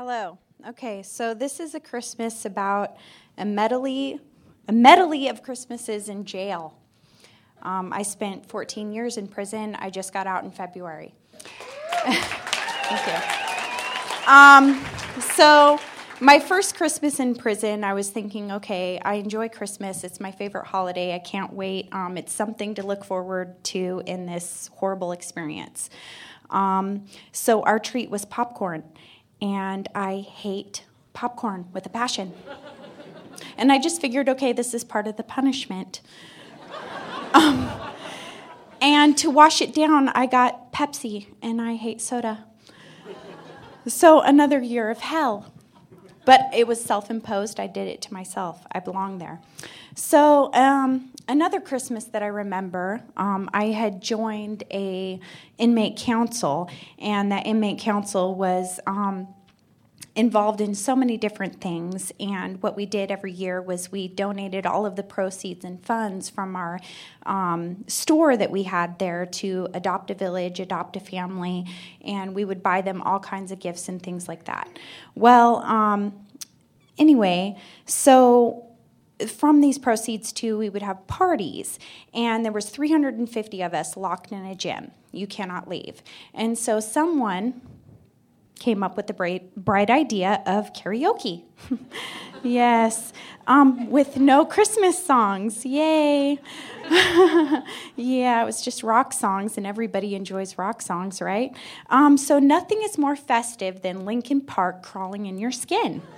Hello. Okay, so this is a Christmas about a medley, a medley of Christmases in jail. Um, I spent 14 years in prison. I just got out in February. Thank you. Um, so, my first Christmas in prison, I was thinking, okay, I enjoy Christmas. It's my favorite holiday. I can't wait. Um, it's something to look forward to in this horrible experience. Um, so, our treat was popcorn and I hate popcorn with a passion. and I just figured, okay, this is part of the punishment. Um, and to wash it down, I got Pepsi, and I hate soda. So another year of hell. But it was self imposed. I did it to myself. I belong there. So um, another Christmas that I remember, um, I had joined a inmate council, and that inmate council was. Um, involved in so many different things. And what we did every year was we donated all of the proceeds and funds from our um, store that we had there to Adopt a Village, Adopt a Family, and we would buy them all kinds of gifts and things like that. Well, um, anyway, so from these proceeds too we would have parties and there was 350 of us locked in a gym you cannot leave and so someone came up with the bright, bright idea of karaoke. yes, um, with no Christmas songs. Yay. yeah, it was just rock songs, and everybody enjoys rock songs, right? Um, so nothing is more festive than Linkin Park crawling in your skin.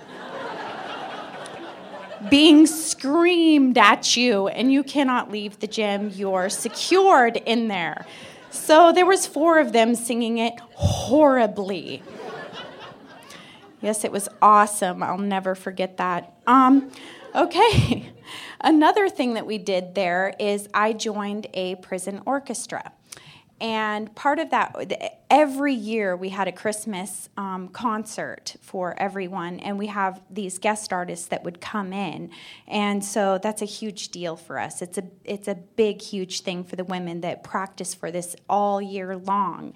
being screamed at you and you cannot leave the gym you're secured in there so there was four of them singing it horribly Yes, it was awesome. I'll never forget that. Um, okay, another thing that we did there is I joined a prison orchestra. And part of that, every year we had a Christmas um, concert for everyone, and we have these guest artists that would come in, and so that's a huge deal for us. It's a it's a big, huge thing for the women that practice for this all year long,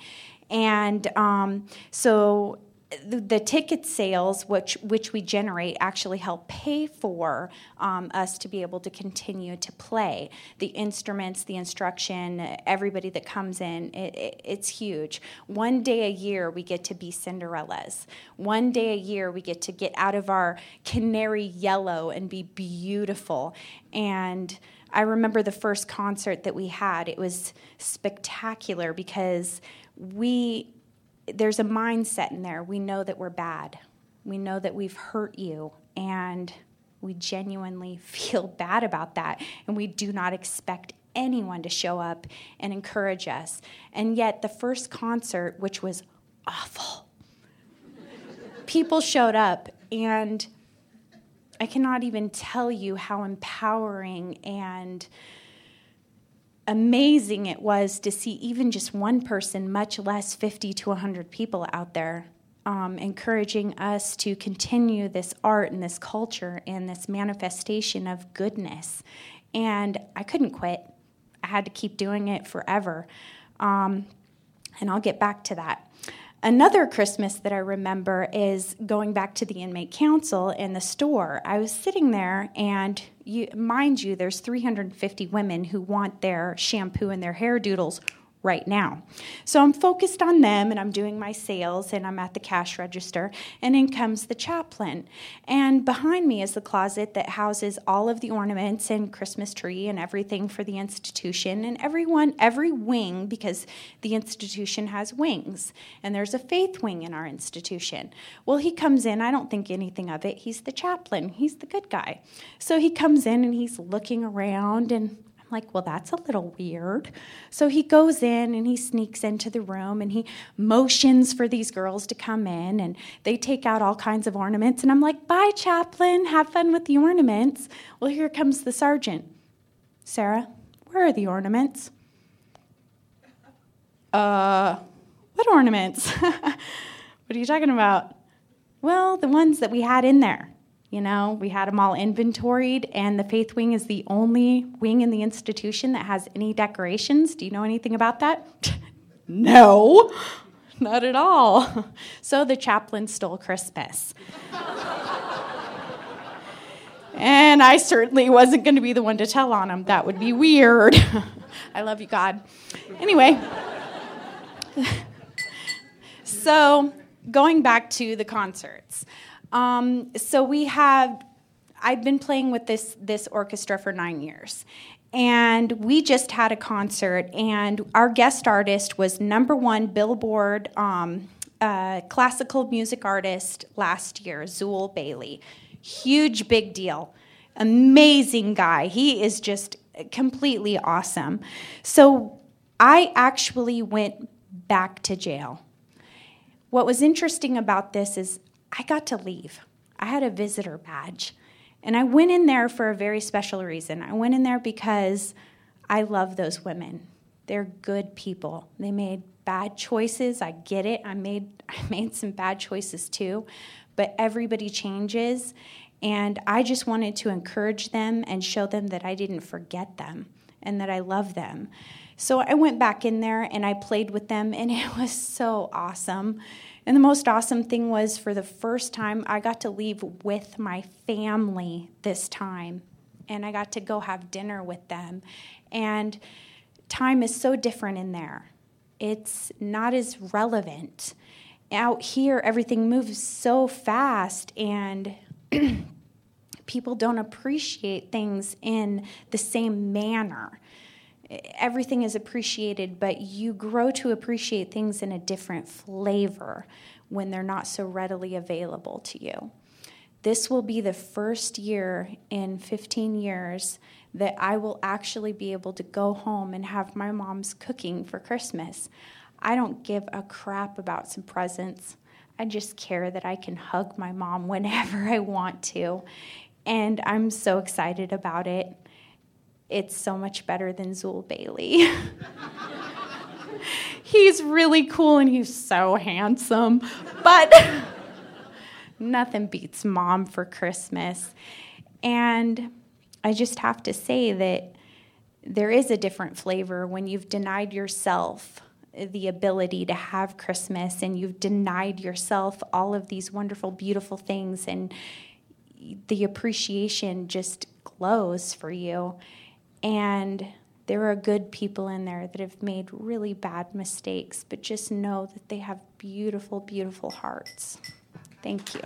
and um, so the, ticket sales which which we generate actually help pay for um, us to be able to continue to play. The instruments the instruction everybody that comes in it, it, it's huge. One day a year we get to be cinderellas. One day a year we get to get out of our canary yellow and be beautiful. And I remember the first concert that we had. It was spectacular because we there's a mindset in there. We know that we're bad. We know that we've hurt you, and we genuinely feel bad about that. And we do not expect anyone to show up and encourage us. And yet, the first concert, which was awful, people showed up, and I cannot even tell you how empowering and amazing it was to see even just one person, much less 50 to 100 people out there, um, encouraging us to continue this art and this culture and this manifestation of goodness. And I couldn't quit. I had to keep doing it forever. Um, and I'll get back to that. Another Christmas that I remember is going back to the inmate council in the store. I was sitting there, and you, mind you, there's 350 women who want their shampoo and their hair doodles right now. So I'm focused on them and I'm doing my sales and I'm at the cash register and in comes the chaplain. And behind me is the closet that houses all of the ornaments and Christmas tree and everything for the institution and everyone every wing because the institution has wings and there's a faith wing in our institution. Well, he comes in, I don't think anything of it. He's the chaplain. He's the good guy. So he comes in and he's looking around and I'm like, well, that's a little weird. So he goes in and he sneaks into the room and he motions for these girls to come in and they take out all kinds of ornaments. And I'm like, bye, chaplain, have fun with the ornaments. Well, here comes the sergeant. Sarah, where are the ornaments? Uh, what ornaments? what are you talking about? Well, the ones that we had in there. You know, we had them all inventoried, and the Faith Wing is the only wing in the institution that has any decorations. Do you know anything about that? no. Not at all. So the chaplain stole Christmas. and I certainly wasn't going to be the one to tell on him. That would be weird. I love you, God. Anyway. so going back to the concerts. Um, so we have, I've been playing with this, this orchestra for nine years. And we just had a concert, and our guest artist was number one Billboard um, uh, classical music artist last year, Zuill Bailey. Huge, big deal. Amazing guy. He is just completely awesome. So I actually went back to jail. What was interesting about this is I got to leave. I had a visitor badge. And I went in there for a very special reason. I went in there because I love those women. They're good people. They made bad choices. I get it. I made I made some bad choices too, but everybody changes and I just wanted to encourage them and show them that I didn't forget them and that I love them. So I went back in there and I played with them and it was so awesome. And the most awesome thing was for the first time, I got to leave with my family this time. And I got to go have dinner with them. And time is so different in there, it's not as relevant. Out here, everything moves so fast, and people don't appreciate things in the same manner everything is appreciated, but you grow to appreciate things in a different flavor when they're not so readily available to you. This will be the first year in 15 years that I will actually be able to go home and have my mom's cooking for Christmas. I don't give a crap about some presents. I just care that I can hug my mom whenever I want to. And I'm so excited about it it's so much better than Zuill Bailey. he's really cool and he's so handsome, but nothing beats mom for Christmas. And I just have to say that there is a different flavor when you've denied yourself the ability to have Christmas and you've denied yourself all of these wonderful, beautiful things, and the appreciation just glows for you. And there are good people in there that have made really bad mistakes, but just know that they have beautiful, beautiful hearts. Thank you.